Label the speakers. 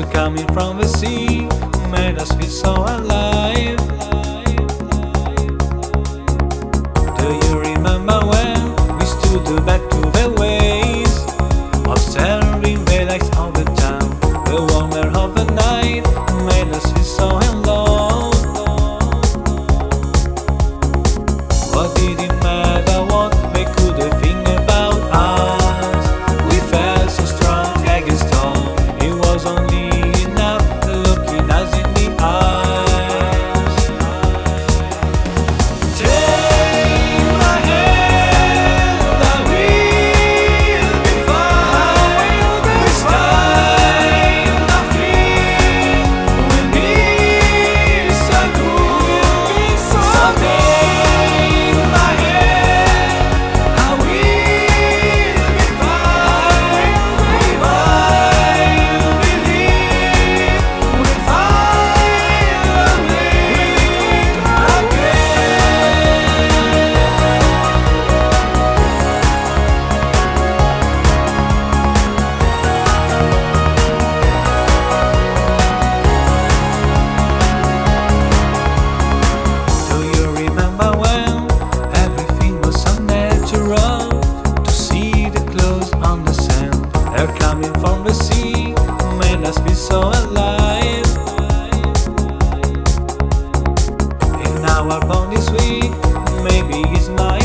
Speaker 1: water coming from the sea made us feel so alive. Do you remember when we stood back to the waves, observing the lights of the town? The warmth of the night made us feel so alive. coming from the sea made us feel so alive. In our bond is weak, maybe it's nice.